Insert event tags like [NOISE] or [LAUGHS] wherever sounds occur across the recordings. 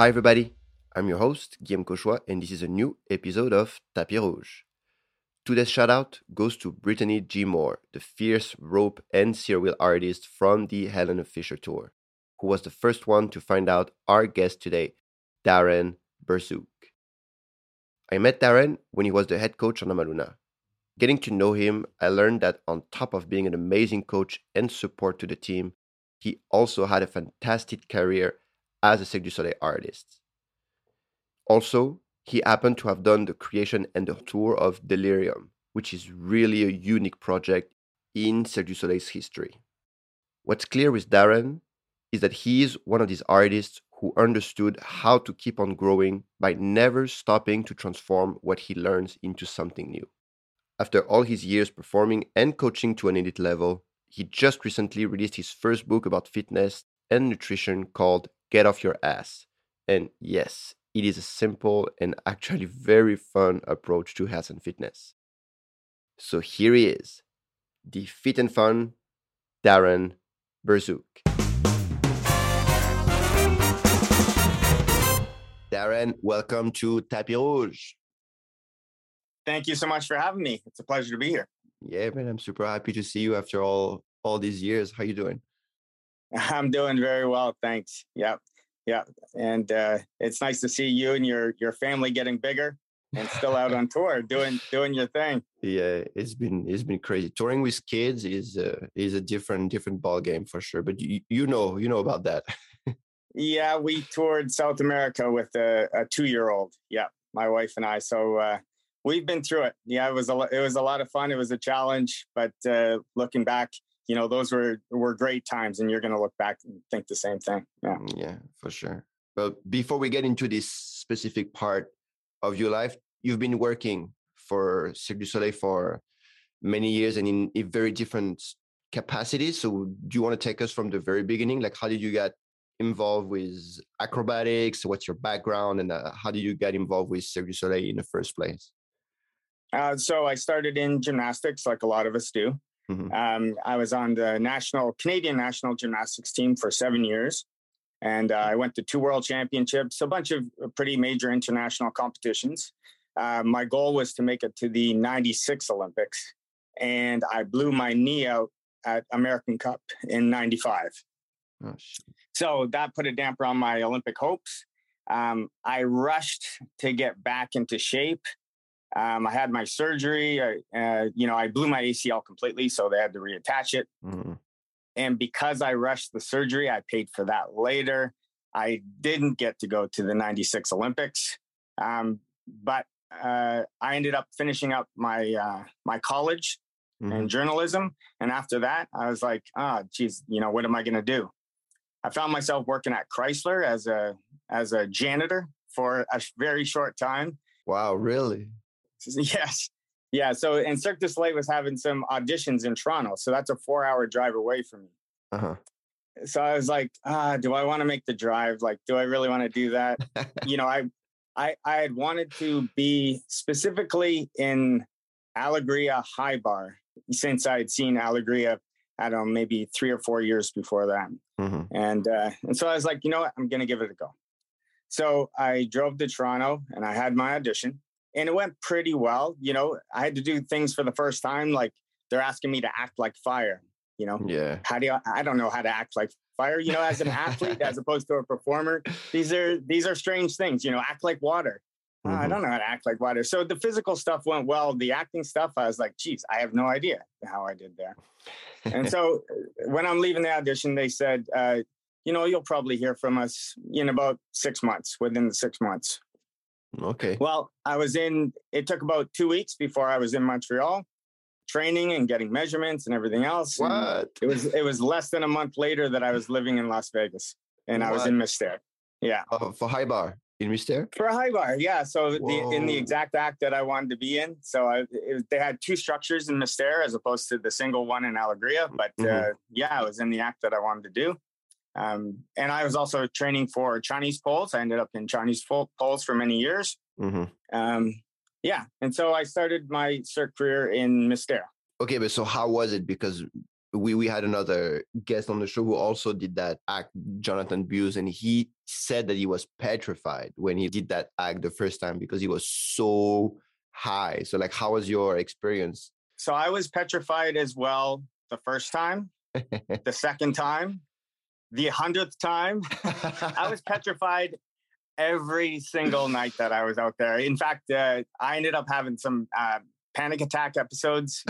Hi, everybody. I'm your host, Guillaume Cauchois, and this is a new episode of Tapis Rouge. Today's shout out goes to Brittany G. Moore, the fierce rope and wheel artist from the Helene Fischer Tour, who was the first one to find out our guest today, Darren Bersuk. I met Darren when he was the head coach on Amaluna. Getting to know him, I learned that on top of being an amazing coach and support to the team, he also had a fantastic career as a Cirque du Soleil artist. Also, he happened to have done the creation and the tour of Delirium, which is really a unique project in Cirque du Soleil's history. What's clear with Darren is that he is one of these artists who understood how to keep on growing by never stopping to transform what he learns into something new. After all his years performing and coaching to an elite level, he just recently released his first book about fitness and nutrition called Get Off Your Ass. And yes, it is a simple and actually [LAUGHS] very fun approach to health and fitness. So here he is, the fit and fun Darren Bersuk. Darren, welcome to Tapis Rouge. Thank you so much for having me. It's a pleasure to be here. Yeah, man, I'm super happy to see you after all all these years. How you doing? [LAUGHS] I'm doing very well, thanks. Yep, yep. And uh, it's nice to see you and your your family getting bigger and still out on tour, doing [LAUGHS] doing your thing. Yeah, it's been it's been crazy. Touring with kids is uh, is a different different ball game for sure. But you you know you know about that. [LAUGHS] yeah, we toured South America with a, a two year old. Yeah, my wife and I. So uh, we've been through it. Yeah, it was a it was a lot of fun. It was a challenge, but uh, looking back, you know, those were were great times, and you're going to look back and think the same thing. Yeah, Mm, yeah, for sure. But before we get into this specific part of your life, you've been working for Cirque du Soleil for many years and in, in very different capacities. So, do you want to take us from the very beginning? Like, how did you get involved with acrobatics? What's your background, and uh, how did you get involved with Cirque du Soleil in the first place? Uh, so I started in gymnastics, like a lot of us do. Mhm. Um, I was on the national Canadian national gymnastics team for seven years, and uh, I went to two world championships, a bunch of pretty major international competitions. Uh, my goal was to make it to the '96 Olympics, and I blew my knee out at American Cup in '95. Oh. So that put a damper on my Olympic hopes. Um, I rushed to get back into shape. Um, I had my surgery. I, uh, you know, I blew my ACL completely, so they had to reattach it. Mhm. And because I rushed the surgery, I paid for that later. I didn't get to go to the 96 Olympics. Um, but uh, I ended up finishing up my uh, my college Mhm. in journalism. And after that, I was like, ah, geez, you know, what am I going to do? I found myself working at Chrysler as a as a janitor for a very short time. Wow, really? [LAUGHS] Yes. Yeah. So, and Cirque du Soleil was having some auditions in Toronto. So that's a four hour drive away from me. Uh huh. So I was like, ah, do I want to make the drive? Like, do I really want to do that? [LAUGHS] you know, I, I, I had wanted to be specifically in Alegria High Bar since I had seen Alegria, I don't know, maybe three or four years before that. hmm And uh, and so I was like, you know what, I'm gonna give it a go. So I drove to Toronto and I had my audition, and it went pretty well. You know, I had to do things for the first time, like they're asking me to act like fire. You know, Yeah. how do you, I don't know how to act like fire. You know, as an athlete, as [LAUGHS] opposed to a performer, these are these are strange things. You know, act like water. Uh, I Mhm. don't know how to act like water. So the physical stuff went well. The acting stuff, I was like, geez, I have no idea how I did there. And [LAUGHS] so uh, when I'm leaving the audition, they said, uh, you know, you'll probably hear from us in about six months, within the six months. Okay. Well, I was in, it took about two weeks before I was in Montreal training and getting measurements and everything else. And What? It was, it was less than a month later that I was living in Las Vegas and I was in Mystère. Yeah. Oh, for high bar in Mystère? For high bar, yeah. So the, in the exact act that I wanted to be in. So I, it, they had two structures in Mystère as opposed to the single one in Alegria. But uh, Mhm. yeah, I was in the act that I wanted to do. Um, and I was also training for Chinese poles. I ended up in Chinese pole- poles for many years. hmm Um, yeah, and so I started my Cirque career in Mystère. Okay, but so how was it? Because we we had another guest on the show who also did that act, Jonathan Buse, and he said that he was petrified when he did that act the first time because he was so high. So, like, how was your experience? So I was petrified as well the first time, [LAUGHS] the second time, the hundredth time. I was [LAUGHS] petrified every single night that I was out there. In fact, uh, I ended up having some uh, panic attack episodes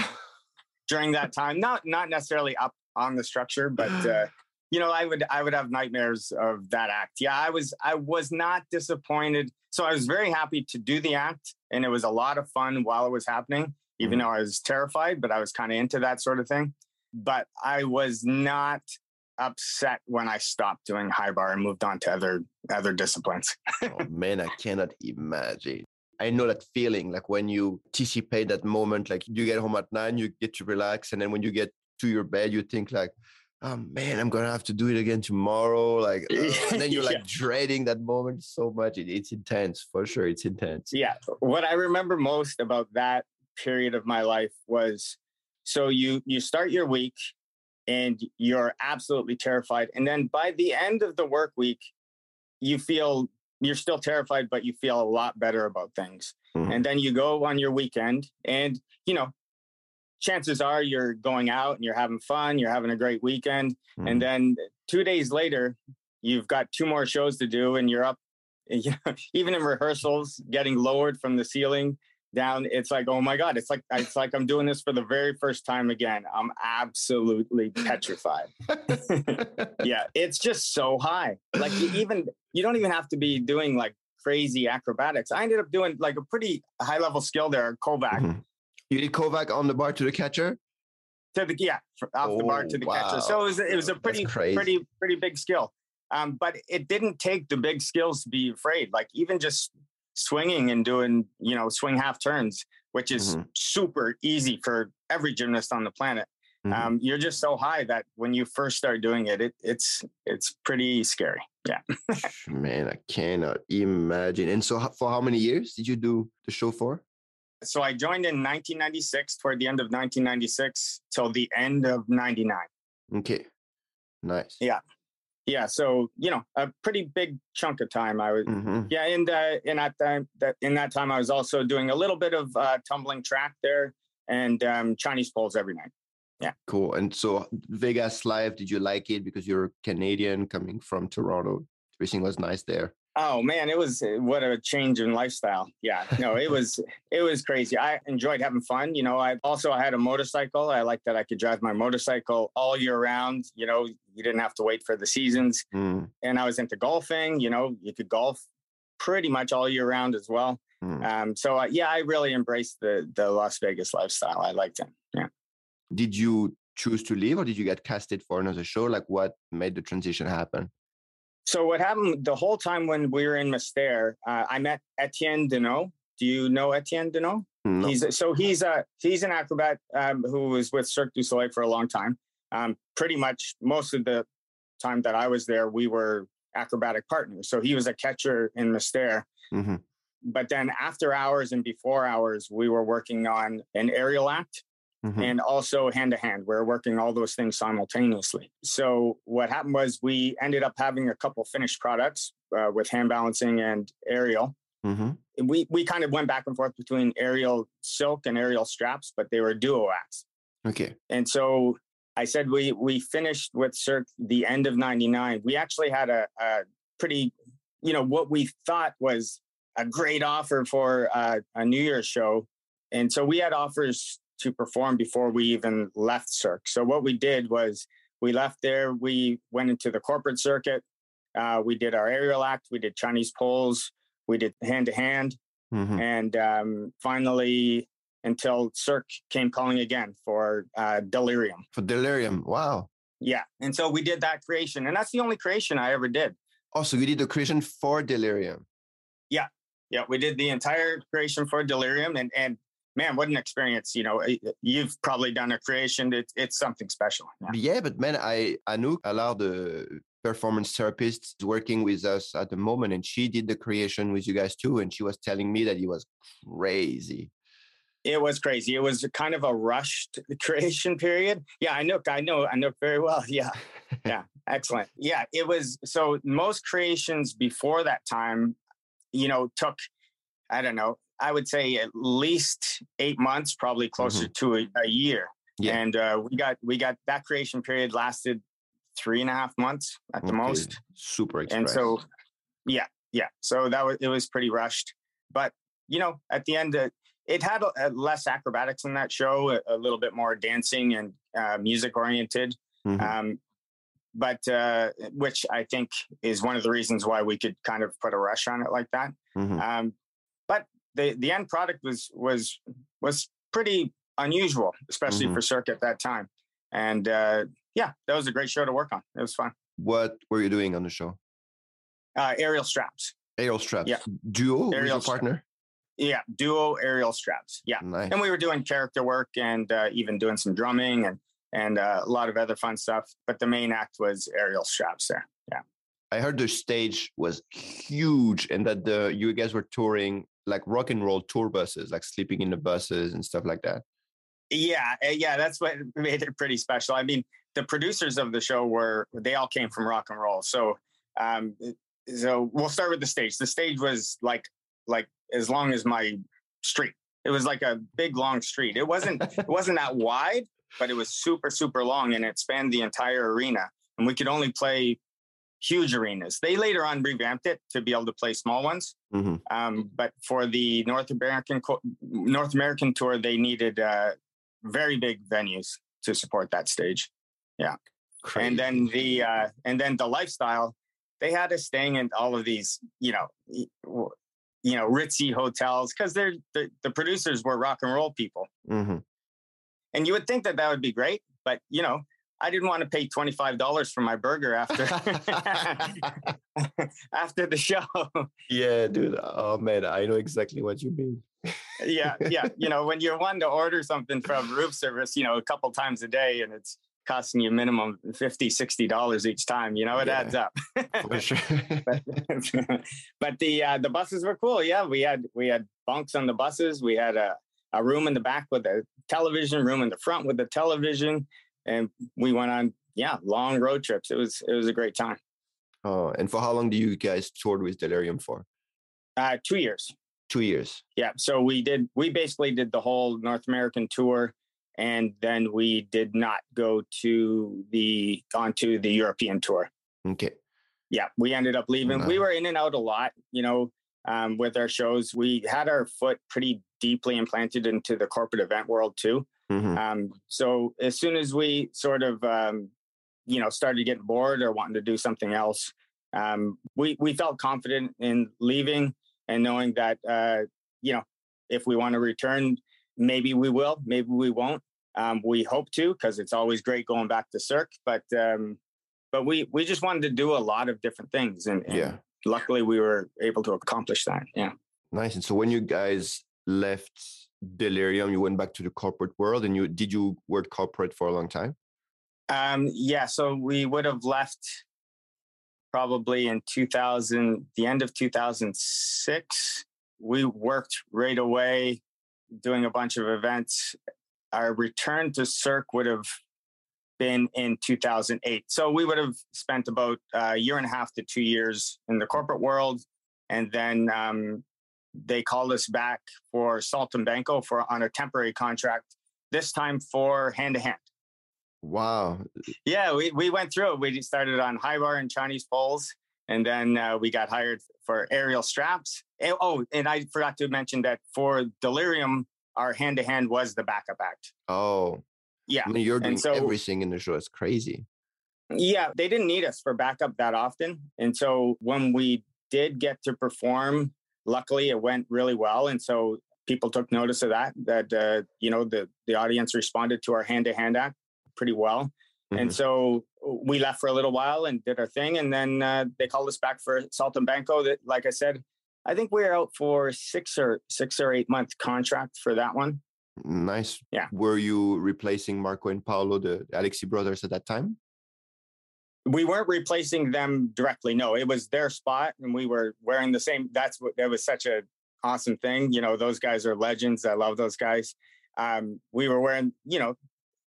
during that time. Not not necessarily up on the structure, but uh, [GASPS] you know, I would I would have nightmares of that act. Yeah, I was I was not disappointed. So I was very happy to do the act, and it was a lot of fun while it was happening. Even mm-hmm. though I was terrified, but I was kind of into that sort of thing. But I was not upset when I stopped doing high bar and moved on to other other disciplines. oh [LAUGHS] man, I cannot imagine. I know that feeling like when you anticipate that moment, like you get home at nine, you get to relax, and then when you get to your bed, you think like, oh man, I'm gonna have to do it again tomorrow. Like, [LAUGHS] and then you're like yeah. dreading that moment so much. It, it's intense for sure. It's intense. Yeah. What I remember most about that period of my life was so you you start your week and you're absolutely terrified, and then by the end of the work week, you feel you're still terrified, but you feel a lot better about things. Mm-hmm. And then you go on your weekend, and you know, chances are you're going out and you're having fun, you're having a great weekend, mm-hmm. and then two days later, you've got two more shows to do, and you're up, [LAUGHS] you know, even in rehearsals, getting lowered from the ceiling down it's like oh my god it's like it's like i'm doing this for the very first time again. I'm absolutely petrified. [LAUGHS] Yeah it's just so high. Like you even you don't even have to be doing like crazy acrobatics. I ended up doing like a pretty high level skill there kovac. Mm-hmm. you did kovac on the bar to the catcher? To the yeah off oh, the bar to the oh, wow. catcher so it was it was a pretty pretty pretty big skill. Um, but it didn't take the big skills to be afraid. Like even just swinging and doing, you know, swing half turns, which is mm-hmm. super easy for every gymnast on the planet. Mm-hmm. Um, you're just so high that when you first start doing it, it it's it's pretty scary. Yeah. [LAUGHS] Man, I cannot imagine. And so, for how many years did you do the show for? So I joined in 1996, toward the end of 1996 till the end of 99. Okay. Nice. Yeah yeah so you know a pretty big chunk of time i was mm-hmm. yeah and uh, in that time that in that time i was also doing a little bit of uh, tumbling track there and um, chinese poles every night. Yeah. Cool and so vegas live did you like it because you're canadian coming from toronto? Everything was nice there Oh man, it was uh, what a change in lifestyle. Yeah, no, it was it was crazy. I enjoyed having fun. You know, I also I had a motorcycle. I liked that I could drive my motorcycle all year round. You know, you didn't have to wait for the seasons. Mm. And I was into golfing. You know, you could golf pretty much all year round as well. Mm. Um, so uh, yeah, I really embraced the the Las Vegas lifestyle. I liked it. Yeah. Did you choose to leave, or did you get casted for another show? Like, what made the transition happen? So what happened the whole time when we were in Mystère, uh, I met Etienne Deneau. Do you know Etienne Deneau? No. He's so he's a he's an acrobat um, who was with Cirque du Soleil for a long time. Um, pretty much most of the time that I was there, we were acrobatic partners. So he was a catcher in Mystère. Mm-hmm. But then after hours and before hours, we were working on an aerial act Mm-hmm. and also hand to hand. We're working all those things simultaneously. So what happened was we ended up having a couple finished products uh, with hand balancing and aerial. Mm-hmm. We we kind of went back and forth between aerial silk and aerial straps, but they were duo acts. Okay. And so I said we we finished with Cirque the end of '99. We actually had a, a, pretty, you know, what we thought was a great offer for uh, a New Year's show, and so we had offers to perform before we even left Cirque. So what we did was we left there, we went into the corporate circuit, uh, we did our aerial act, we did Chinese poles, we did hand to hand, and um, finally until Cirque came calling again for uh, Delirium. For Delirium, wow. Yeah, and so we did that creation, and that's the only creation I ever did. Oh, so you did the creation for Delirium? Yeah, yeah, we did the entire creation for Delirium, and and man, what an experience! You know, eh, you've probably done a creation. It's it's something special. Yeah, yeah but man, I Anouk Allard, the performance therapist, working with us at the moment, and she did the creation with you guys too, and she was telling me that it was crazy. It was crazy. It was kind of a rushed [LAUGHS] creation period. Yeah, I know. I know. I know very well. Yeah, [LAUGHS] yeah, excellent. Yeah, it was. So most creations before that time, you know, took I don't know. I would say at least eight months, probably closer mm-hmm. to a, a, year. Yeah. And uh, we got we got that creation period lasted three and a half months at the okay. most. Super express. And so, yeah, yeah. So that was it was pretty rushed, but you know, at the end, uh, it had a, a less acrobatics in that show, a, a little bit more dancing and uh, music oriented. Mm-hmm. Um, but uh, which I think is one of the reasons why we could kind of put a rush on it like that. Mm-hmm. Um, the the end product was was was pretty unusual, especially mm-hmm. for Cirque at that time. And uh, yeah, that was a great show to work on. It was fun. What were you doing on the show? Uh, aerial straps. Aerial straps. Yeah. Duo aerial partner. Yeah, duo aerial straps. Yeah, nice. and we were doing character work and uh, even doing some drumming and and uh, a lot of other fun stuff. But the main act was aerial straps there. Yeah, I heard the stage was huge and that the you guys were touring like rock and roll tour buses, like sleeping in the buses and stuff like that. Yeah, eh, yeah, that's what [LAUGHS] made it pretty special. I mean, the producers of the show were they all came from rock and roll, so um, so we'll start with the stage. The stage was like like as long as my street. It was like a big long street. It wasn't [LAUGHS] it wasn't that wide, but it was super super long and it spanned the entire arena. And we could only play huge arenas. They later on revamped it to be able to play small ones. Mm-hmm. Um, but for the North American North American tour, they needed uh, very big venues to support that stage. Yeah, Crazy. and then the uh, and then the lifestyle. They had us staying in all of these, you know, you know ritzy hotels because they're the, the, producers were rock and roll people mm-hmm. and you would think that that would be great but you know i didn't want to pay $25 for my burger after [LAUGHS] [LAUGHS] after the show. Yeah dude oh man i know exactly what you mean. Yeah yeah you know when you're one to order something from roof service you know a couple times a day and it's costing you minimum 50 60 dollars each time you know it yeah, adds up sure. [LAUGHS] but, but, the uh, the buses were cool yeah we had we had bunks on the buses we had a, a room in the back with a television room in the front with a television and we went on yeah long road trips it was it was a great time oh and for how long do you guys toured with delirium for uh two years two years yeah so we did we basically did the whole north american tour and then we did not go to the onto the European tour. Okay. Yeah, we ended up leaving. We were in and out a lot, you know, um, with our shows. We had our foot pretty deeply implanted into the corporate event world too. Mm-hmm. Um, so as soon as we sort of, um, you know, started getting bored or wanting to do something else, um, we we felt confident in leaving and knowing that, uh, you know, if we want to return, maybe we will, maybe we won't. Um, we hope to because it's always great going back to Cirque, but um, but we we just wanted to do a lot of different things, and, and yeah, luckily we were able to accomplish that. Yeah, nice. And so when you guys left Delirium, you went back to the corporate world, and you did you work corporate for a long time? Um, yeah, so we would have left probably in 2000, the end of 2006. We worked right away doing a bunch of events our return to Cirque would have been in 2008. So we would have spent about a year and a half to two years in the corporate world. And then um, they called us back for Saltimbanco for on a temporary contract, this time for hand to hand. Wow. Yeah, we, we went through it. We started on high bar and Chinese poles, and then uh, we got hired for aerial straps. Oh, and I forgot to mention that for Delirium, our hand to hand was the backup act. Oh, yeah. I mean, you're doing so, everything in the show. It's crazy. Yeah, they didn't need us for backup that often, and so when we did get to perform, luckily it went really well, and so people took notice of that. That uh, you know the the audience responded to our hand to hand act pretty well. Mm-hmm. And so we left for a little while and did our thing. And then uh, they called us back for Saltimbanco that, like I said, I think we are out for six or six or eight month contract for that one. Nice. Yeah. Were you replacing Marco and Paolo, the Alexis brothers, at that time? We weren't replacing them directly. No, it was their spot, and we were wearing the same. That's what that was such a awesome thing. You know, those guys are legends. I love those guys. Um, we were wearing, you know,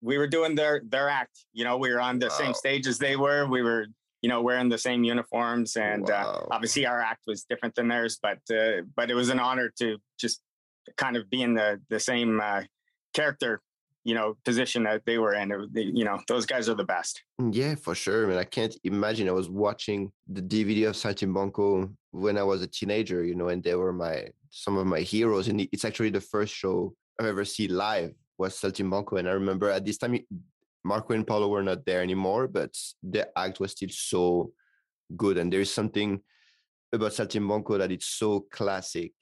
we were doing their their act. You know, we were on the wow. same stage as they were. We were, you know, wearing the same uniforms, and uh, wow. uh, obviously our act was different than theirs. But uh, but it was an honor to just kind of be in the the same uh, character you know position that they were in. You know, those guys are the best. Mm, yeah, for sure. I mean, I can't imagine. I was watching the DVD of Saltimbanco when I was a teenager, you know, and they were my some of my heroes. And it's actually the first show I've ever seen live was Saltimbanco. And I remember at this time, Marco and Paulo were not there anymore, but the act was still so good. And there is something about Saltimbanco that it's so classic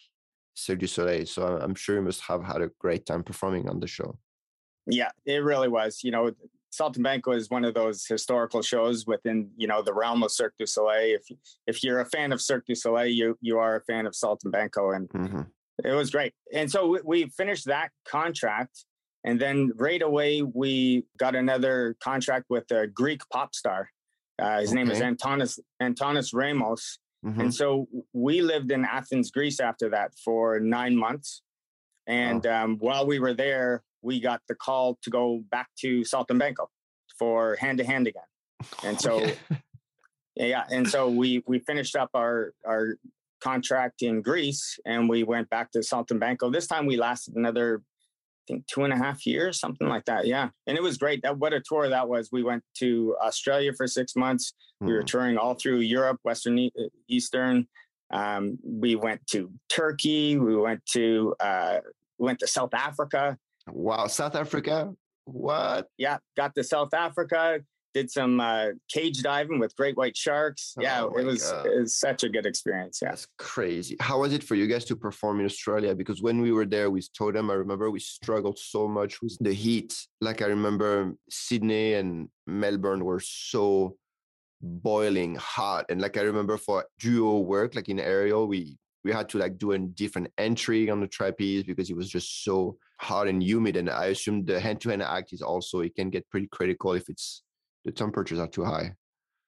Cirque du Soleil. So I'm sure you must have had a great time performing on the show. Yeah, it really was. You know, Saltimbanco is one of those historical shows within you know the realm of Cirque du Soleil. If if you're a fan of Cirque du Soleil, you you are a fan of Salton Saltimbanco, and mm-hmm. it was great. And so we, we finished that contract, and then right away we got another contract with a Greek pop star. Uh, his okay. name is Antonis Antonis Remos, mm-hmm. and so we lived in Athens, Greece after that for nine months. And wow. um, while we were there, we got the call to go back to Saltimbanco for hand to hand again. And [LAUGHS] so, yeah, and so we we finished up our our contract in Greece and we went back to Saltimbanco. This time we lasted another, I think, two and a half years, something like that. Yeah, and it was great. That what a tour that was. We went to Australia for six months. Mm. We were hmm. touring all through Europe, Western, uh, Eastern. Um, we went to Turkey. We went to uh, we went to South Africa. Wow, South Africa. What? Yeah, got to South Africa. Did some uh, cage diving with great white sharks. Yeah, oh it was it was such a good experience. Yeah, that's crazy. How was it for you guys to perform in Australia? Because when we were there with Totem, I remember we struggled so much with the heat. Like I remember Sydney and Melbourne were so boiling hot, and like I remember for duo work, like in aerial, we we had to like do a different entry on the trapeze because it was just so hot and humid. And I assume the hand-to-hand act is also it can get pretty critical if it's the temperatures are too high.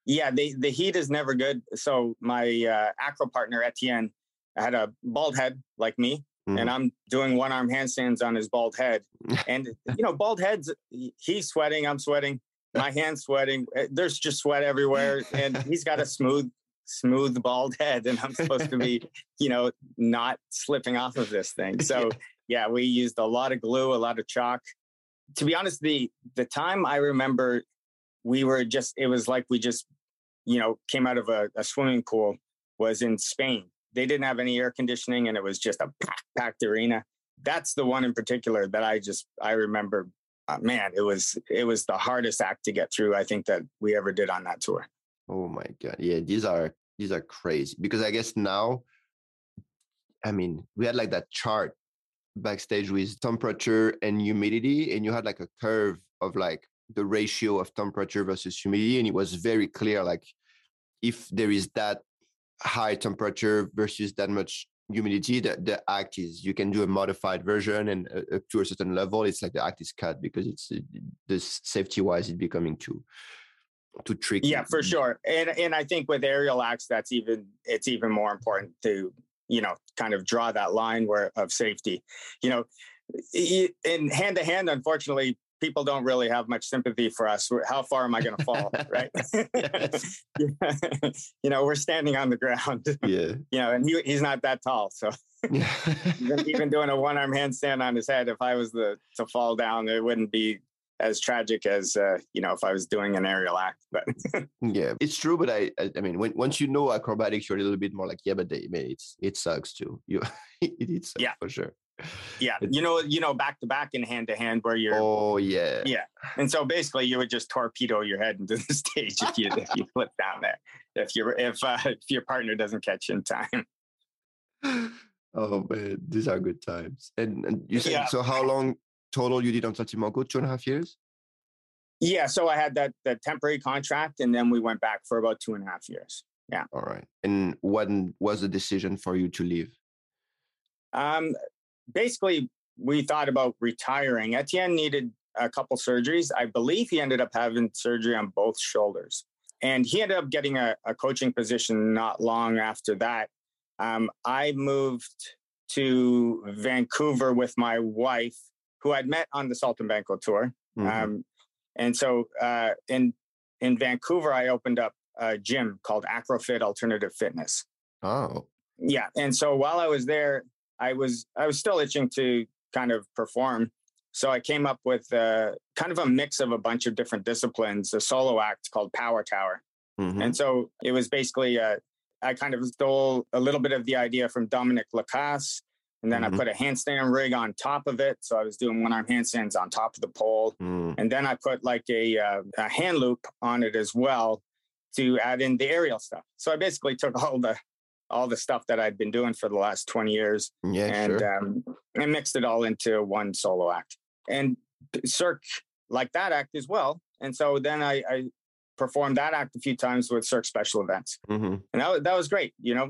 Yeah, the the heat is never good. So my uh, acro partner Etienne had a bald head like me, mm-hmm. and I'm doing one arm handstands on his bald head. [LAUGHS] and you know, bald heads, he's sweating, I'm sweating, my hand's sweating. There's just sweat everywhere, and he's got a smooth smooth bald head and I'm supposed to be, [LAUGHS] you know, not slipping off of this thing. So yeah, we used a lot of glue, a lot of chalk. To be honest, the the time I remember we were just it was like we just, you know, came out of a, a swimming pool was in Spain. They didn't have any air conditioning and it was just a packed, packed arena. That's the one in particular that I just I remember uh, man, it was it was the hardest act to get through I think that we ever did on that tour. Oh my god. Yeah, these are these are crazy because I guess now, I mean, we had like that chart backstage with temperature and humidity, and you had like a curve of like the ratio of temperature versus humidity, and it was very clear like if there is that high temperature versus that much humidity the, the act is you can do a modified version and uh, up to a certain level it's like the act is cut because it's uh, the safety wise it's becoming too too tricky. Yeah, for sure. And and I think with aerial acts, that's even it's even more important to you know kind of draw that line where of safety. You know, in hand to hand, unfortunately, people don't really have much sympathy for us. How far am I going to fall? right. [LAUGHS] [LAUGHS] you know, we're standing on the ground. [LAUGHS] Yeah. You know, and he, he's not that tall. So even, even doing a one arm handstand on his head, if I was the, to fall down, it wouldn't be as tragic as uh, you know if I was doing an aerial act. But [LAUGHS] yeah, it's true. But I, I mean, when, once you know acrobatics, you're a little bit more like, yeah, but they, I mean, it's it sucks too. [LAUGHS] You, it, it sucks yeah, for sure. Yeah, you know, you know, back to back and hand to hand where you're. Oh yeah. Yeah, and so basically, you would just torpedo your head into the [LAUGHS] stage if you if you flip down there if you if uh, if your partner doesn't catch in time. Oh man, these are good times. And, and you said yeah. so. How long total you did on Saltimbanco? Two and a half years? Yeah. So I had that that temporary contract and then we went back for about two and a half years. Yeah. All right. And when was the decision for you to leave? Um, basically, we thought about retiring. Etienne needed a couple surgeries. I believe he ended up having surgery on both shoulders. And he ended up getting a, a coaching position not long after that. Um, I moved to Vancouver with my wife, who I'd met on the Saltimbanco tour. Mm-hmm. Um, and so uh, in in Vancouver, I opened up a gym called Acrofit Alternative Fitness. Oh, yeah. And so while I was there, I was I was still itching to kind of perform. So I came up with uh, kind of a mix of a bunch of different disciplines, a solo act called Power Tower. Mm-hmm. And so it was basically, uh, I kind of stole a little bit of the idea from Dominique Lacasse. And then mm-hmm. I put a handstand rig on top of it. So I was doing one arm handstands on top of the pole. Mm. And then I put like a, uh, a hand loop on it as well to add in the aerial stuff. So I basically took all the all the stuff that I'd been doing for the last 20 years yeah, and sure. um, and mixed it all into one solo act. And Cirque like that act as well. And so then I, I performed that act a few times with Cirque special events. Mm-hmm. And that, that was great. You know,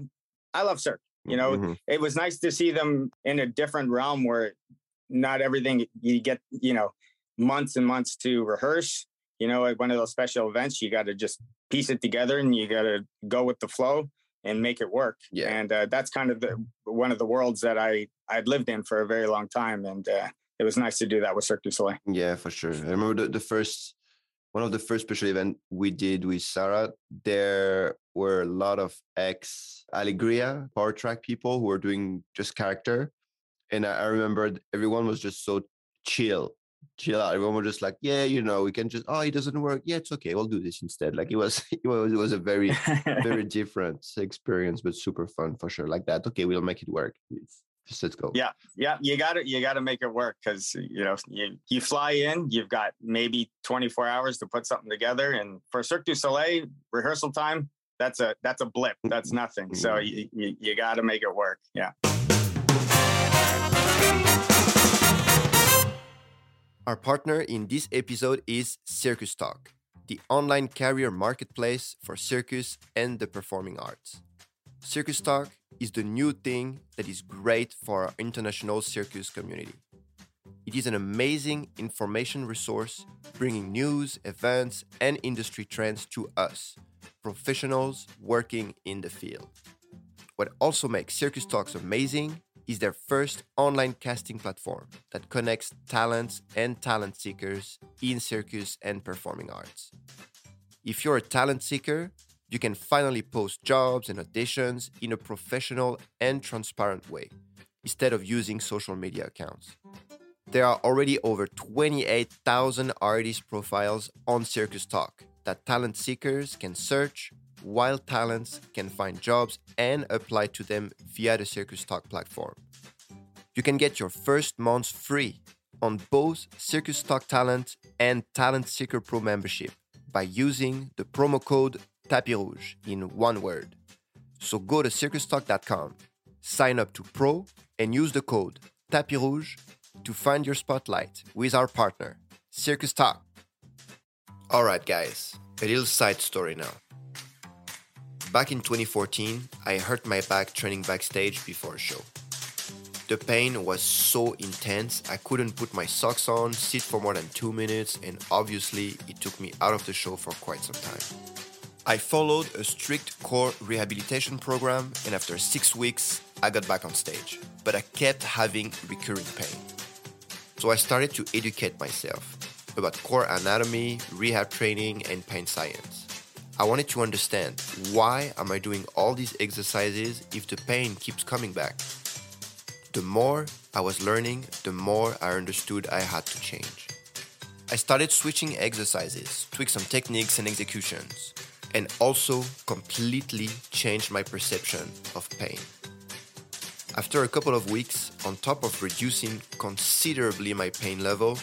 I love Cirque. You know, mm-hmm. it was nice to see them in a different realm where not everything you get, you know, months and months to rehearse. You know, at one of those special events, you got to just piece it together and you got to go with the flow and make it work. Yeah. And uh, that's kind of the one of the worlds that I I'd lived in for a very long time, and uh, it was nice to do that with Cirque du Soleil. Yeah, for sure. I remember the, the first one of the first special event we did with Sarah. There were a lot of ex Alegria power track people who were doing just character, and I, I remember everyone was just so chill chill out. Everyone was just like, yeah, you know, we can just, oh, it doesn't work. Yeah, it's okay. We'll do this instead. Like it was, [LAUGHS] it was, it was a very, [LAUGHS] very different experience, but super fun for sure. Like that. Okay, we'll make it work. just let's go. Yeah, yeah. You got to, you got to make it work because you know you you fly in. You've got maybe 24 hours to put something together, and for Cirque du Soleil rehearsal time, that's a that's a blip. Mm, that's nothing. Mm, so mm. you, you, you got to make it work. Yeah. Our partner in this episode is Circus Talk, the online career marketplace for circus and the performing arts. Circus Talk is the new thing that is great for our international circus community. It is an amazing information resource bringing news, events, and industry trends to us, professionals working in the field. What also makes Circus Talks amazing is their first online casting platform that connects talents and talent seekers in circus and performing arts. If you're a talent seeker, you can finally post jobs and auditions in a professional and transparent way instead of using social media accounts. There are already over 28,000 artist profiles on Circus Talk that talent seekers can search, while talents can find jobs and apply to them via the Circus Talk platform. You can get your first month free on both Circus Talk Talent and Talent Seeker Pro membership by using the promo code Tapis Rouge in one word. So go to circustalk.com, sign up to Pro, and use the code Tapis Rouge to find your spotlight with our partner, Circus Talk. Alright, guys, a little side story now. Back in 2014, I hurt my back training backstage before a show. The pain was so intense, I couldn't put my socks on, sit for more than two minutes, and obviously, it took me out of the show for quite some time. I followed a strict core rehabilitation program, and after six weeks, I got back on stage. But I kept having recurring pain. So I started to educate myself about core anatomy, rehab training, and pain science. I wanted to understand why am I doing all these exercises if the pain keeps coming back? The more I was learning, the more I understood I had to change. I started switching exercises, tweaked some techniques and executions, and also completely changed my perception of pain. After a couple of weeks, on top of reducing considerably my pain level,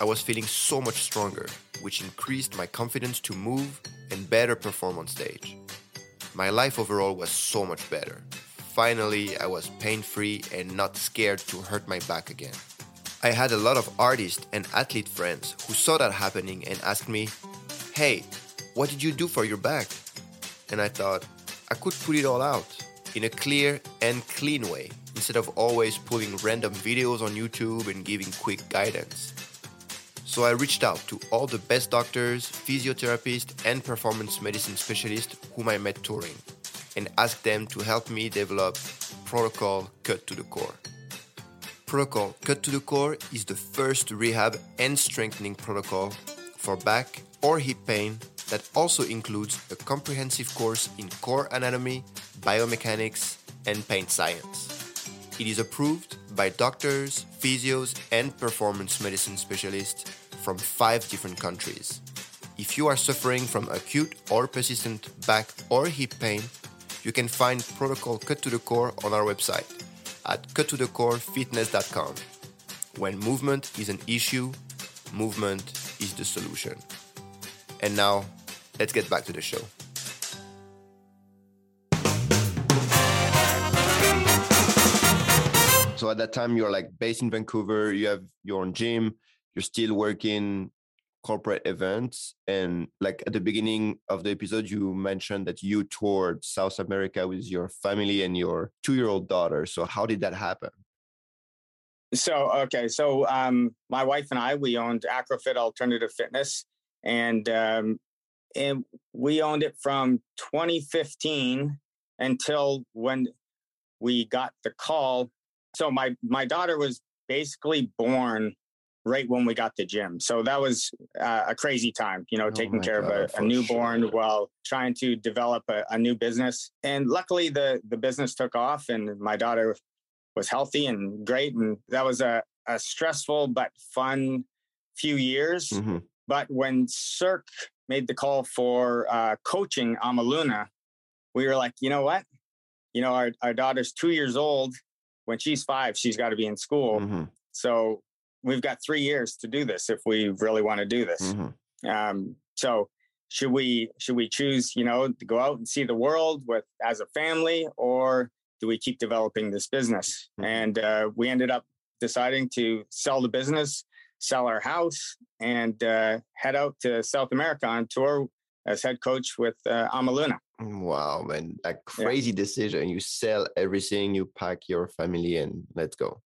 I was feeling so much stronger, which increased my confidence to move and better perform on stage. My life overall was so much better. Finally, I was pain free and not scared to hurt my back again. I had a lot of artists and athlete friends who saw that happening and asked me, Hey, what did you do for your back? And I thought, I could put it all out in a clear and clean way instead of always pulling random videos on YouTube and giving quick guidance. So I reached out to all the best doctors, physiotherapists, and performance medicine specialists whom I met touring and asked them to help me develop Protocol Cut to the Core. Protocol Cut to the Core is the first rehab and strengthening protocol for back or hip pain that also includes a comprehensive course in core anatomy, biomechanics, and pain science. It is approved by doctors, physios, and performance medicine specialists from five different countries. If you are suffering from acute or persistent back or hip pain, you can find Protocol Cut to the Core on our website at cuttothecorefitness.com. When movement is an issue, movement is the solution. And now, let's get back to the show. So at that time, you're like based in Vancouver, you have your own gym, you're still working corporate events. And like at the beginning of the episode, you mentioned that you toured South America with your family and your two year old daughter. So how did that happen? So, okay. So, um, my wife and I, we owned Acrofit Alternative Fitness and, um, and we owned it from 2015 until when we got the call so my my daughter was basically born right when we got the gym. So that was uh, a crazy time, you know, oh taking care God, of a, a newborn sure. while trying to develop a, a, new business. And luckily, the the business took off, and my daughter was healthy and great. And that was a, a stressful but fun few years. Mm-hmm. But when Cirque made the call for uh, coaching Amaluna, we were like, you know what? You know, our, our daughter's two years old when she's five, she's got to be in school. Mm-hmm. So we've got three years to do this if we really want to do this. Mm-hmm. Um, so should we should we choose you know to go out and see the world with as a family or do we keep developing this business mm-hmm. and uh, we ended up deciding to sell the business sell our house and uh, head out to south america on tour as head coach with uh, amaluna Wow, man, a crazy yeah. decision. You sell everything, you pack your family, and let's go.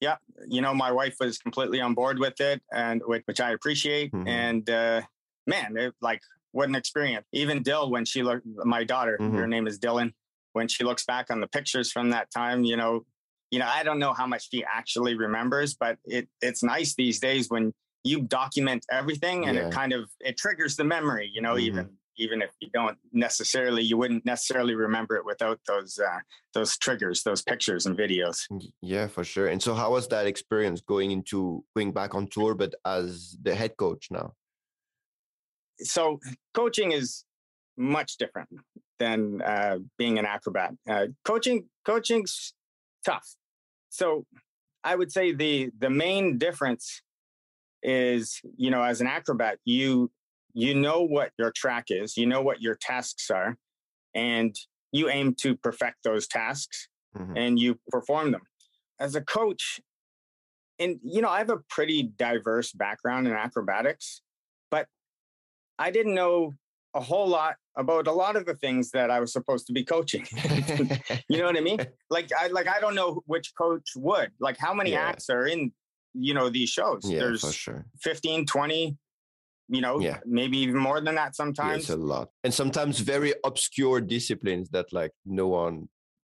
Yeah, you know, my wife was completely on board with it, and which I appreciate. Mm-hmm. And uh, man, it, like what an experience. Even Dill, when she looked, my daughter, mm-hmm. her name is Dylan. When she looks back on the pictures from that time, you know, you know, I don't know how much she actually remembers, but it it's nice these days when you document everything and yeah. it kind of it triggers the memory you know mm-hmm. even even if you don't necessarily you wouldn't necessarily remember it without those uh, those triggers those pictures and videos yeah for sure and so how was that experience going into going back on tour but as the head coach now so coaching is much different than uh, being an acrobat uh, coaching coaching's tough so i would say the the main difference is you know as an acrobat you you know what your track is, you know what your tasks are, and you aim to perfect those tasks mm-hmm. and you perform them. As a coach, and you know, I have a pretty diverse background in acrobatics, but I didn't know a whole lot about a lot of the things that I was supposed to be coaching. [LAUGHS] [LAUGHS] you know what I mean? Like I like I don't know which coach would. Like how many yeah. acts are in you know these shows? Yeah, There's sure. 15, 20 you know yeah. maybe even more than that sometimes yes, a lot and sometimes very obscure disciplines that like no one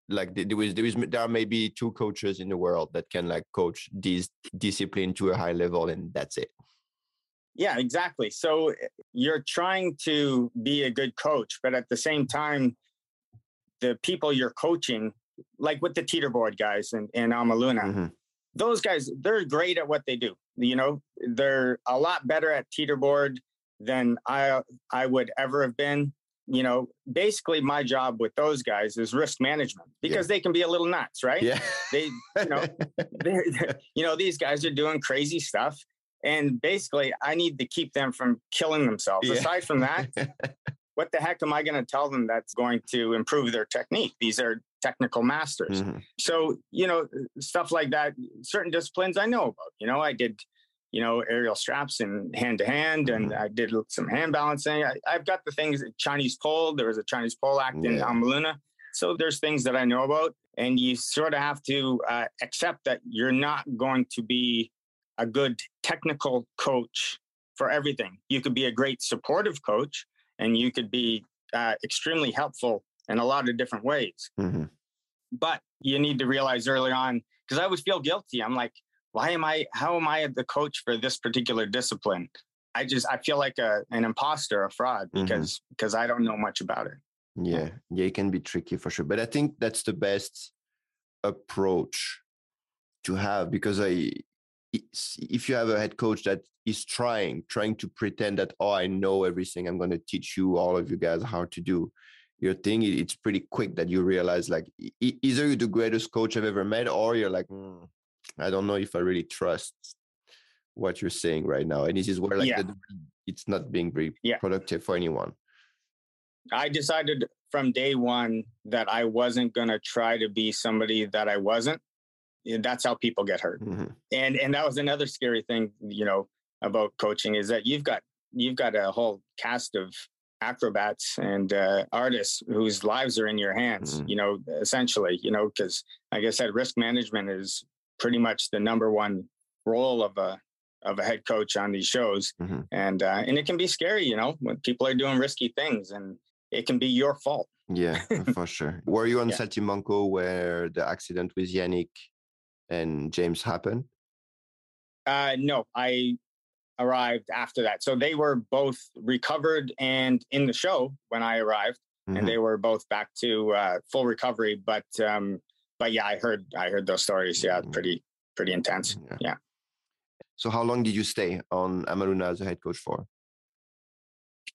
like there is there is there are maybe two coaches in the world that can like coach this discipline to a high level and that's it yeah exactly so eh, you're trying to be a good coach but at the same time the people you're coaching like with the teeterboard guys and, and amaluna mm-hmm. those guys they're great at what they do you know, they're a lot better at teeterboard than I I would ever have been. You know, basically my job with those guys is risk management because yeah. they can be a little nuts, right? Yeah. They, you know, [LAUGHS] they're, you know, these guys are doing crazy stuff. And basically I need to keep them from killing themselves. Yeah. Aside from that, [LAUGHS] what the heck am I going to tell them that's going to improve their technique? These are technical masters. Mm-hmm. So, you know, stuff like that, certain disciplines I know about. You know, I did, you know, aerial straps and hand to hand, and mm-hmm. I did some hand balancing. I, have got the things, Chinese pole, there was a Chinese pole act yeah. in Amaluna. So there's things that I know about. And you sort of have to uh, accept that you're not going to be a good technical coach for everything. You could be a great supportive coach and you could be uh, extremely helpful in a lot of different ways. Mm-hmm. But you need to realize early on because I would feel guilty. I'm like, why am I? How am I the coach for this particular discipline? I just I feel like a an imposter, a fraud because because I don't know much about it. Yeah, yeah, it can be tricky for sure. But I think that's the best approach to have because I, if you have a head coach that is trying, trying to pretend that oh, I know everything, I'm going to teach you all of you guys how to do your thing. It's pretty quick that you realize like either you're the greatest coach I've ever met, or you're like, "Hmm, I don't know if I really trust what you're saying right now. And this is where like Yeah. the, it's not being very Yeah. productive for anyone. I decided from day one that I wasn't going to try to be somebody that I wasn't. And that's how people get hurt. Mhm. And and that was another scary thing, you know, about coaching is that you've got you've got a whole cast of acrobats and uh, artists whose lives are in your hands. Mhm. You know, essentially, you know, because like I said, risk management is pretty much the number one role of a of a head coach on these shows, Mhm. and uh, and it can be scary, you know, when people are doing risky things, and it can be your fault. Yeah, [LAUGHS] for sure. Were you on Yeah. Saltimbanco where the accident with Yannick and James happened? Uh, no, I arrived after that. So they were both recovered and in the show when I arrived, Mhm. and they were both back to uh, full recovery. But um, but yeah, I heard I heard those stories. Yeah, Mhm. pretty pretty intense. Yeah. Yeah. So how long did you stay on Amaluna as a head coach for?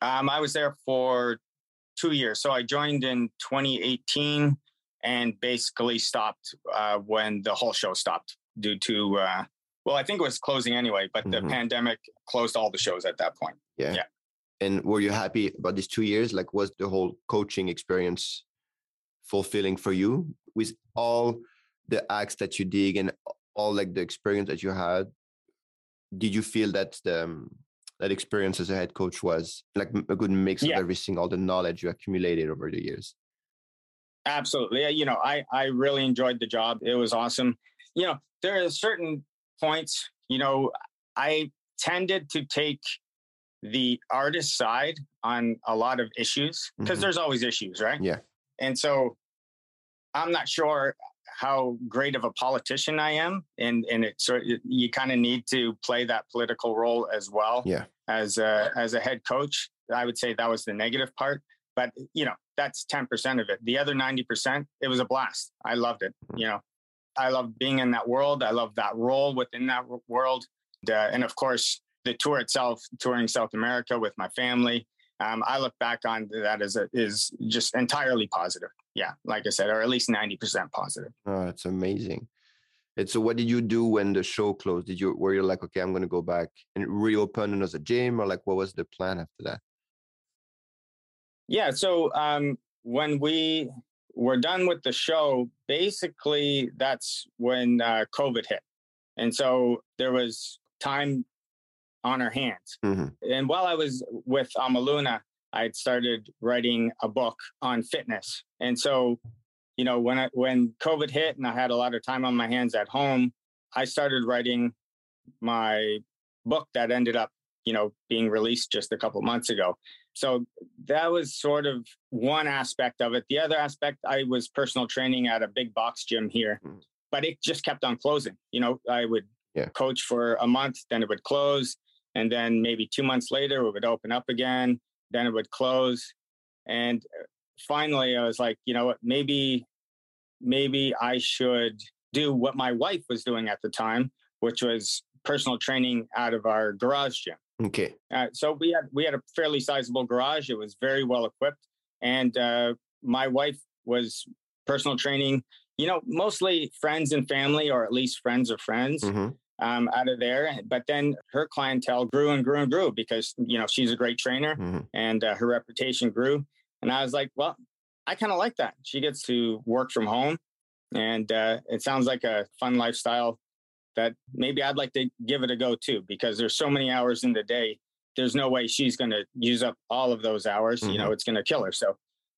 Um, I was there for two years. So I joined in 2018 and basically stopped uh, when the whole show stopped due to, uh, well, I think it was closing anyway, but the Mhm. pandemic closed all the shows at that point. Yeah. Yeah. And were you happy about these two years? Like, was the whole coaching experience fulfilling for you with all the acts that you dig and all like the experience that you had? Did you feel that the um, that experience as a head coach was like a good mix Yeah. of everything, all the knowledge you accumulated over the years? Absolutely. You know, I, I really enjoyed the job. It was awesome. You know, there are certain points, you know, I tended to take the artist side on a lot of issues because Mhm. there's always issues, right? Yeah. And so I'm not sure how great of a politician I am. And, and it sort you kind of need to play that political role as well Yeah. as a, as a head coach. I would say that was the negative part but you know that's 10% of it. The other 90% it was a blast. I loved it you know. I loved being in that world. I loved that role within that world and, uh, and of course the tour itself touring south america with my family um, i look back on that as a, is just entirely positive. Yeah like i said or at least 90% positive. Oh, it's amazing. And so, what did you do when the show closed? Did you were you like, okay, I'm going to go back and reopen another gym, or like, what was the plan after that? Yeah. So um, when we were done with the show, basically that's when uh, COVID hit. And so there was time on our hands. Mhm. And while I was with Amaluna, I'd started writing a book on fitness. And so, you know, when I, when COVID hit and I had a lot of time on my hands at home, I started writing my book that ended up, you know, being released just a couple months ago. So that was sort of one aspect of it. The other aspect, I was personal training at a big box gym here, Mm. but it just kept on closing. You know, I would Yeah. coach for a month, then it would close. And then maybe two months later, it would open up again, then it would close. And uh, finally, I was like, you know what, maybe, maybe I should do what my wife was doing at the time, which was personal training out of our garage gym. Okay. Uh, so we had we had a fairly sizable garage. It was very well equipped, and uh, my wife was personal training. You know, mostly friends and family, or at least friends of friends, Mhm. um, out of there. But then her clientele grew and grew and grew because you know she's a great trainer, Mhm. and uh, her reputation grew. And I was like, well, I kind of like that. She gets to work from home, and uh, it sounds like a fun lifestyle that maybe I'd like to give it a go too, because there's so many hours in the day. There's no way she's going to use up all of those hours. You know, it's going to kill her. So,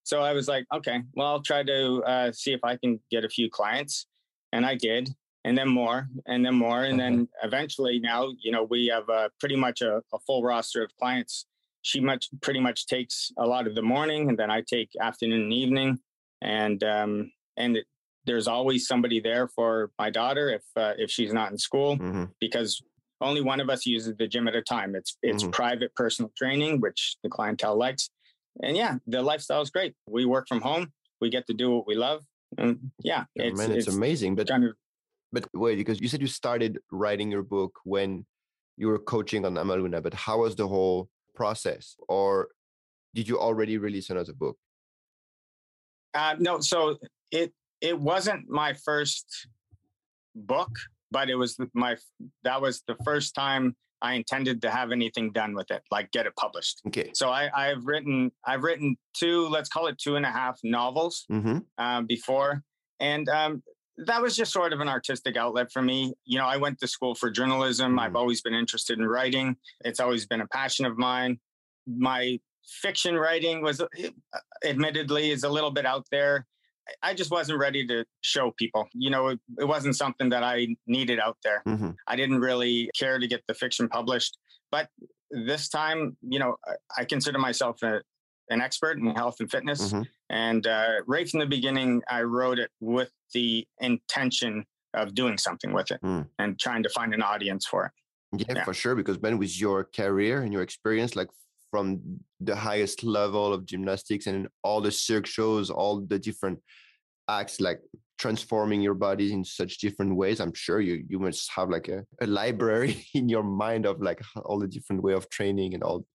so I was like, okay, well, I'll try to uh, see if I can get a few clients, and I did, and then more, and then more, and then eventually now, you know, we have uh, pretty much a, a full roster of clients. She much pretty much takes a lot of the morning, and then I take afternoon and evening, and um, and it, there's always somebody there for my daughter if uh, if she's not in school hmm because only one of us uses the gym at a time. It's it's Mhm. private personal training, which the clientele likes. And yeah, the lifestyle is great. We work from home. We get to do what we love. And yeah, Yeah, man, it's, it's amazing. But kind of but wait, because you said you started writing your book when you were coaching on Amaluna, but how was the whole process? Or did you already release another book? Uh, no, so it it wasn't my first book, but it was my that was the first time I intended to have anything done with it, like get it published. Okay. So I, I've written I've written two, let's call it two and a half novels Mm-hmm. um, before, and um, that was just sort of an artistic outlet for me. You know, I went to school for journalism. I've Mhm. always been interested in writing. It's always been a passion of mine. My fiction writing was, uh, admittedly, is a little bit out there. I- just wasn't ready to show people. You know, it, it wasn't something that I needed out there. Mm-hmm. I didn't really care to get the fiction published. But this time, you know, I- I consider myself a, an expert in health and fitness. Mhm. And uh, right from the beginning, I wrote it with the intention of doing something with it Mm. and trying to find an audience for it. Yeah, Yeah. for sure. Because Ben, with your career and your experience, like from the highest level of gymnastics and all the cirque shows, all the different acts, like transforming your body in such different ways, I'm sure you you must have like a, a library [LAUGHS] in your mind of like all the different way of training and all.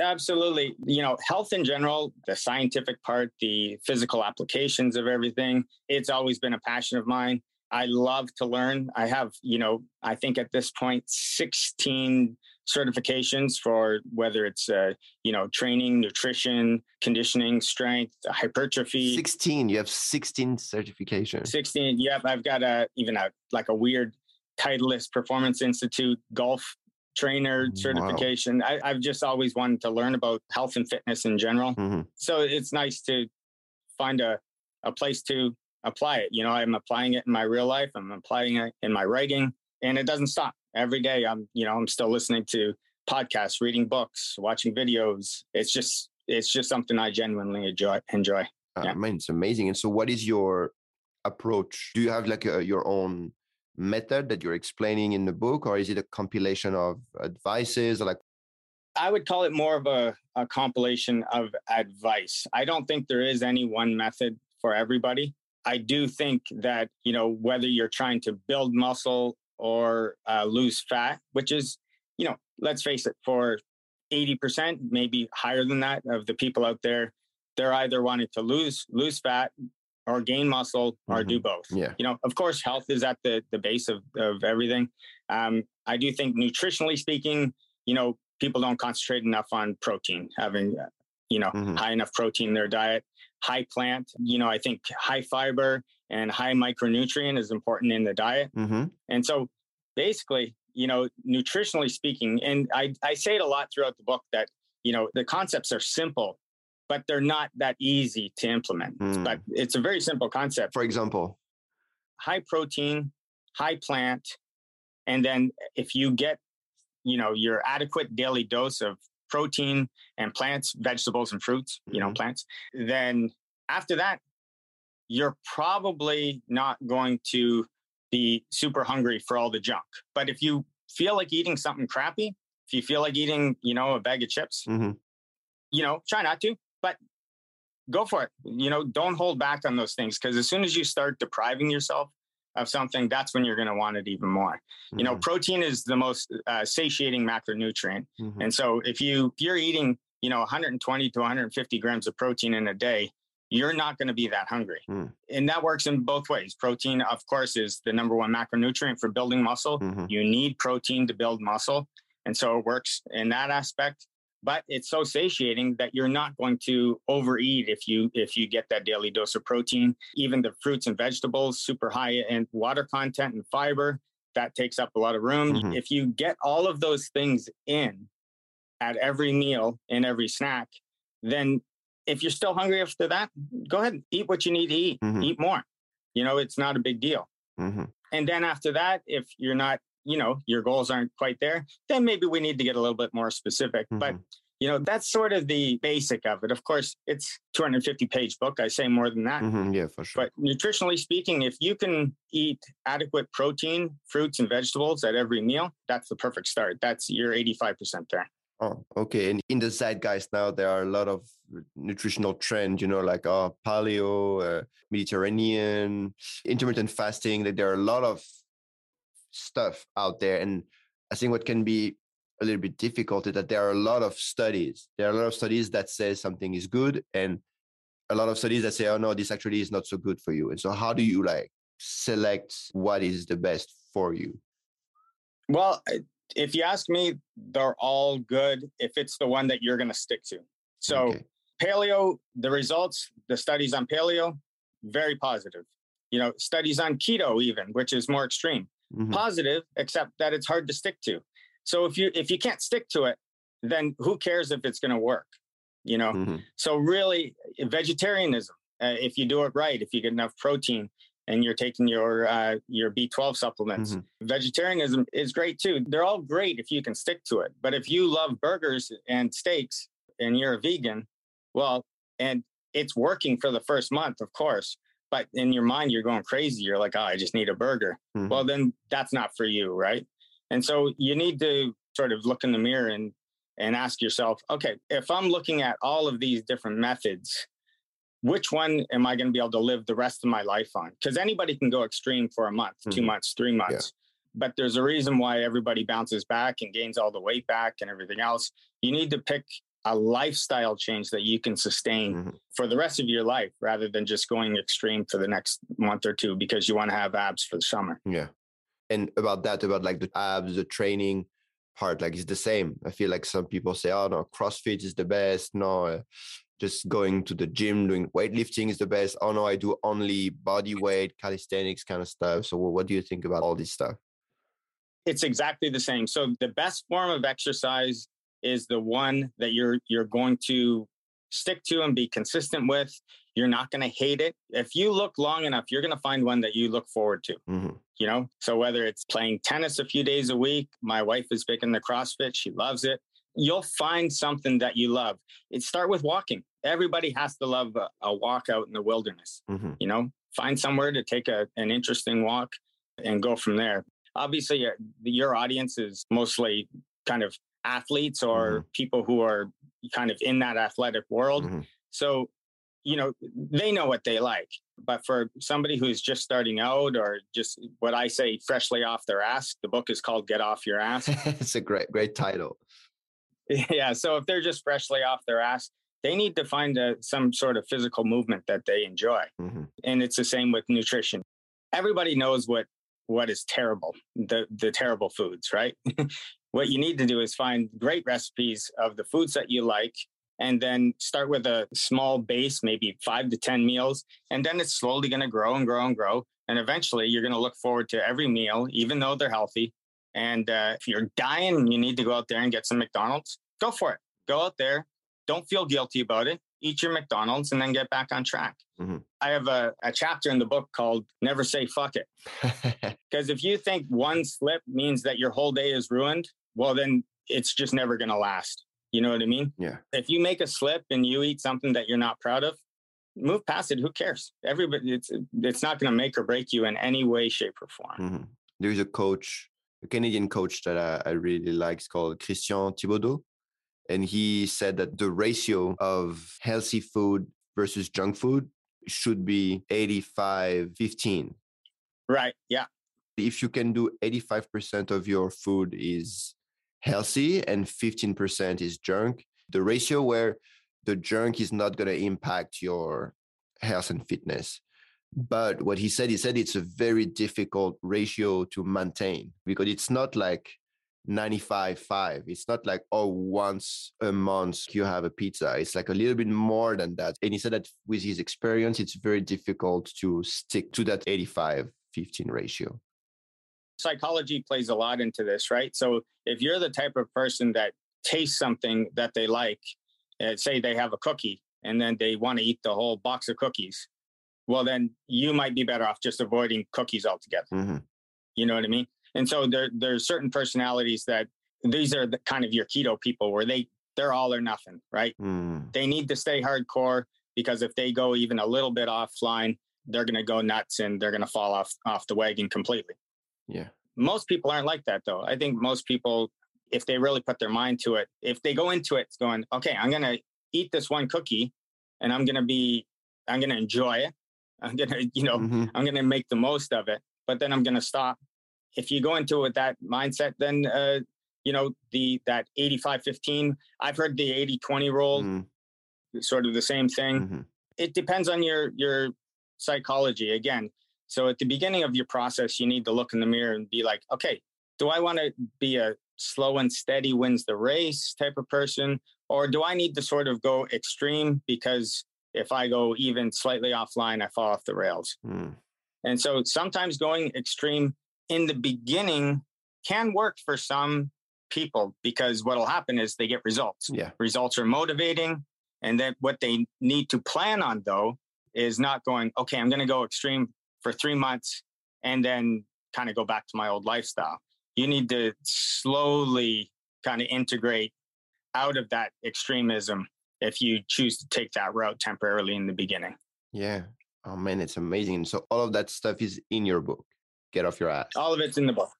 Absolutely. You know, health in general, the scientific part, the physical applications of everything, it's always been a passion of mine. I love to learn. I have, you know, I think at this point, 16 certifications for whether it's, uh, you know, training, nutrition, conditioning, strength, hypertrophy. 16, you have 16 certifications. 16. Yep. I've got a, even a, like a weird Titleist Performance Institute golf trainer Wow. certification. I, I've just always wanted to learn about health and fitness in general. Mhm. So it's nice to find a, a place to apply it. You know, I'm applying it in my real life. I'm applying it in my writing and it doesn't stop every day. I'm, you know, I'm still listening to podcasts, reading books, watching videos. It's just, it's just something I genuinely enjoy, enjoy. Uh, Yeah. Man, it's amazing. And so, what is your approach? Do you have like a, your own method that you're explaining in the book, or is it a compilation of advices? Or like, I would call it more of a, a compilation of advice. I don't think there is any one method for everybody. I do think that, you know, whether you're trying to build muscle or uh, lose fat, which is, you know, let's face it, for 80%, maybe higher than that of the people out there, they're either wanting to lose lose fat or gain muscle or do both. Yeah, you know of course health is at the the base of of everything. Um i do think nutritionally speaking you know people don't concentrate enough on protein having uh, you know Mhm. high enough protein in their diet high plant you know i think high fiber and high micronutrient is important in the diet. Hmm and so basically you know nutritionally speaking and i i say it a lot throughout the book that you know the concepts are simple but they're not that easy to implement. Mm. but it's a very simple concept. For example, high protein, high plant, and then if you get, you know, your adequate daily dose of protein and plants, vegetables and fruits, you know, Mhm. plants, then after that, you're probably not going to be super hungry for all the junk. But if you feel like eating something crappy, if you feel like eating, you know, a bag of chips, Mhm. you know, try not to, but go for it. You know, don't hold back on those things because as soon as you start depriving yourself of something, that's when you're going to want it even more. You know, protein is the most uh, satiating macronutrient. Mhm. And so if you if you're eating, you know, 120 to 150 grams of protein in a day, you're not going to be that hungry. Mm. And that works in both ways. Protein, of course, is the number one macronutrient for building muscle. Mhm. You need protein to build muscle. And so it works in that aspect. But it's so satiating that you're not going to overeat if you if you get that daily dose of protein. Even the fruits and vegetables, super high in water content and fiber, that takes up a lot of room. Mhm. If you get all of those things in at every meal and every snack, then if you're still hungry after that, go ahead and eat what you need to eat. Mhm. Eat more. You know, it's not a big deal. Mhm. And then after that, if you're not, you know, your goals aren't quite there, then maybe we need to get a little bit more specific. But, Mhm. You know, that's sort of the basic of it. Of course, it's 250 page book. I say more than that. Mm-hmm, yeah, for sure. But nutritionally speaking, if you can eat adequate protein, fruits, and vegetables at every meal, that's the perfect start. That's your 85% there. Oh, okay. And in the zeitgeist now, there are a lot of nutritional trends, you know, like uh, paleo, uh, Mediterranean, intermittent fasting. Like there are a lot of stuff out there. And I think what can be a little bit difficult is that there are a lot of studies. There are a lot of studies that say something is good and a lot of studies that say, oh no, this actually is not so good for you. And so how do you like select what is the best for you? Well, if you ask me, they're all good if it's the one that you're going to stick to. So okay. paleo, the results, the studies on paleo, very positive. You know, studies on keto even, which is more extreme. Mm-hmm. Positive, except that it's hard to stick to. So if you if you can't stick to it, then who cares if it's going to work? You know. Mm-hmm. So really, vegetarianism, uh, if you do it right, if you get enough protein and you're taking your uh, your B12 supplements, mm-hmm. vegetarianism is great too. They're all great if you can stick to it. But if you love burgers and steaks and you're a vegan, well, and it's working for the first month, of course. But in your mind, you're going crazy. You're like, oh, I just need a burger. Mm-hmm. Well, then that's not for you, right? And so you need to sort of look in the mirror and and ask yourself, okay, if I'm looking at all of these different methods, which one am I going to be able to live the rest of my life on? Because anybody can go extreme for a month, mm-hmm. two months, three months. Yeah. But there's a reason why everybody bounces back and gains all the weight back and everything else. You need to pick a lifestyle change that you can sustain mm-hmm. for the rest of your life rather than just going extreme for the next month or two because you want to have abs for the summer. Yeah. And about that about like the abs the training part like it's the same. I feel like some people say oh no crossfit is the best. No uh, just going to the gym doing weightlifting is the best. Oh no i do only body weight calisthenics kind of stuff. So what do you think about all this stuff? It's exactly the same. So the best form of exercise is the one that you're you're going to stick to and be consistent with you're not going to hate it. If you look long enough, you're going to find one that you look forward to. Mm-hmm. You know, so whether it's playing tennis a few days a week, my wife is big in the CrossFit, she loves it. You'll find something that you love. It start with walking. Everybody has to love a, a walk out in the wilderness. Mm-hmm. You know, find somewhere to take a, an interesting walk and go from there. Obviously, your, your audience is mostly kind of athletes or mm-hmm. people who are kind of in that athletic world. Mm-hmm. So you know, they know what they like. But for somebody who's just starting out or just what I say, freshly off their ass, the book is called Get Off Your Ass. [LAUGHS] it's a great, great title. [LAUGHS] Yeah. So if they're just freshly off their ass, they need to find a, some sort of physical movement that they enjoy. Mm-hmm. And it's the same with nutrition. Everybody knows what what is terrible, the the terrible foods, right? [LAUGHS] what you need to do is find great recipes of the foods that you like and then start with a small base, maybe five to 10 meals. And then it's slowly going to grow and grow and grow. And eventually you're going to look forward to every meal, even though they're healthy. And uh, if you're dying you need to go out there and get some McDonald's, go for it. Go out there. Don't feel guilty about it. Eat your McDonald's and then get back on track. Mm-hmm. I have a, a chapter in the book called Never Say Fuck It. [LAUGHS] Because if you think one slip means that your whole day is ruined, well, then it's just never going to last. You know what I mean? Yeah. If you make a slip and you eat something that you're not proud of, move past it. Who cares? Everybody, it's it's not going to make or break you in any way, shape, or form. Mm-hmm. There's a coach, a Canadian coach that I, I really like. It's called Christian Thibaudeau, and he said that the ratio of healthy food versus junk food should be 85 15 right yeah if you can do 85% of your food is healthy and 15% is junk. The ratio where the junk is not going to impact your health and fitness. But what he said, he said it's a very difficult ratio to maintain because it's not like 95 5. It's not like, oh, once a month you have a pizza. It's like a little bit more than that. And he said that with his experience, it's very difficult to stick to that 85 15 ratio psychology plays a lot into this, right? So if you're the type of person that tastes something that they like, uh, say they have a cookie and then they want to eat the whole box of cookies, well, then you might be better off just avoiding cookies altogether. Mm-hmm. You know what I mean? And so there, there's certain personalities that these are the kind of your keto people where they they're all or nothing, right? Mm. They need to stay hardcore because if they go even a little bit offline, they're going to go nuts and they're going to fall off off the wagon completely. Yeah. Most people aren't like that though. I think most people if they really put their mind to it, if they go into it going, okay, I'm going to eat this one cookie and I'm going to be I'm going to enjoy it. I'm going [LAUGHS] to, you know, Mhm. I'm going to make the most of it, but then I'm going to stop. If you go into it with that mindset, then, uh, you know, the, that 85, 15, I've heard the 80, 20 rule, Mm. sort of the same thing. Mhm. It depends on your, your psychology again. So at the beginning of your process, you need to look in the mirror and be like, okay, do I want to be a slow and steady wins the race type of person? Or do I need to sort of go extreme because if I go even slightly offline, I fall off the rails? Mm. And so sometimes going extreme in the beginning can work for some people because what'll happen is they get results. Yeah. Results are motivating. And then what they need to plan on though is not going, okay, I'm going to go extreme for three months and then kind of go back to my old lifestyle. You need to slowly kind of integrate out of that extremism if you choose to take that route temporarily in the beginning. Yeah. Oh man, it's amazing. So all of that stuff is in your book. Get off your ass. All of it's in the book.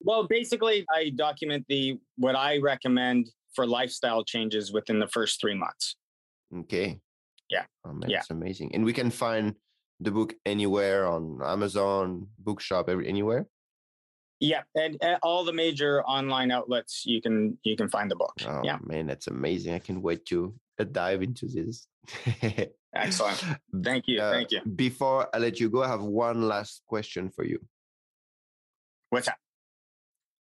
Well, basically, I document the what I recommend for lifestyle changes within the first three months. Okay. Yeah. Oh man, Yeah. it's amazing. And we can find the book anywhere on Amazon, bookshop, every anywhere. Yeah, and, and all the major online outlets you can you can find the book. Oh Yeah, man, that's amazing. I can wait to uh, dive into this. [LAUGHS] excellent. Thank you, Uh, thank you. Before I let you go, I have one last question for you. What's that?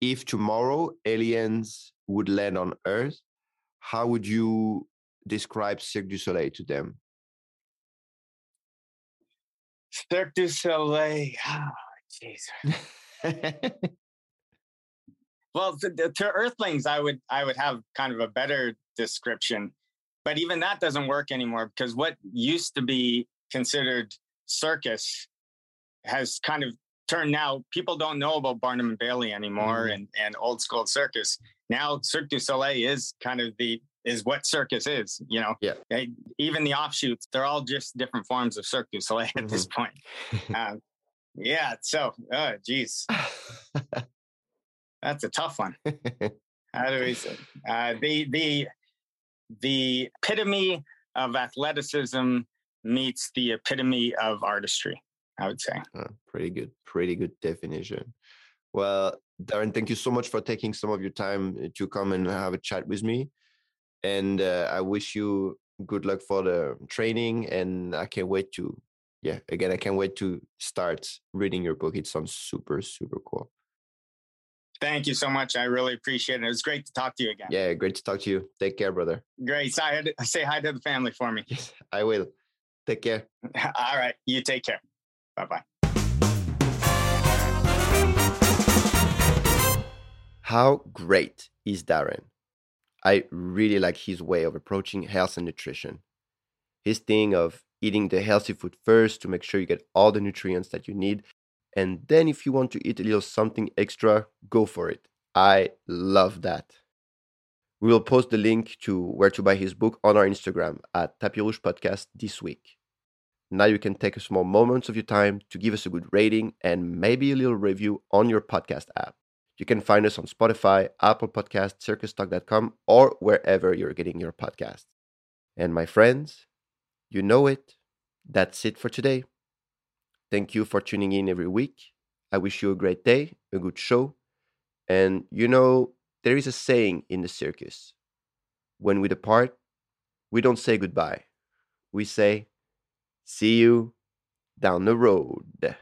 If tomorrow aliens would land on Earth, how would you describe Cirque du Soleil to them? Cirque du Soleil. Oh, jeez. [LAUGHS] Well, to, to Earthlings, I would I would have kind of a better description, but even that doesn't work anymore because what used to be considered circus has kind of turned now. People don't know about Barnum and Bailey anymore, Mhm. and and old school circus. Now Cirque du Soleil is kind of the is what circus is. You know, Yeah. They- even the offshoots, they're all just different forms of Cirque du [LAUGHS] Soleil at this point. [LAUGHS] Um, yeah. So, oh, geez, that's a tough one. How do we say? Uh, the the the epitome of athleticism meets the epitome of artistry. I would say. Uh, pretty good, pretty good definition. Well, Darren, thank you so much for taking some of your time uh, to come and have a chat with me. And uh, I wish you good luck for the training. And I can't wait to, yeah, again, I can't wait to start reading your book. It sounds super, super cool. Thank you so much. I really appreciate it. It was great to talk to you again. Yeah, great to talk to you. Take care, brother. Great. Say hi, to, say hi to the family for me. Yes, I will. Take care. [LAUGHS] All right. You take care. Bye bye. How great is Darren? I really like his way of approaching health and nutrition. His thing of eating the healthy food first to make sure you get all the nutrients that you need. And then, if you want to eat a little something extra, go for it. I love that. We will post the link to where to buy his book on our Instagram at Tapis Rouge Podcast this week. Now you can take a small moments of your time to give us a good rating and maybe a little review on your podcast app. You can find us on Spotify, Apple Podcasts, circustalk.com, or wherever you're getting your podcasts. And my friends, you know it. That's it for today. Thank you for tuning in every week. I wish you a great day, a good show. And you know, there is a saying in the circus when we depart, we don't say goodbye. We say, see you down the road.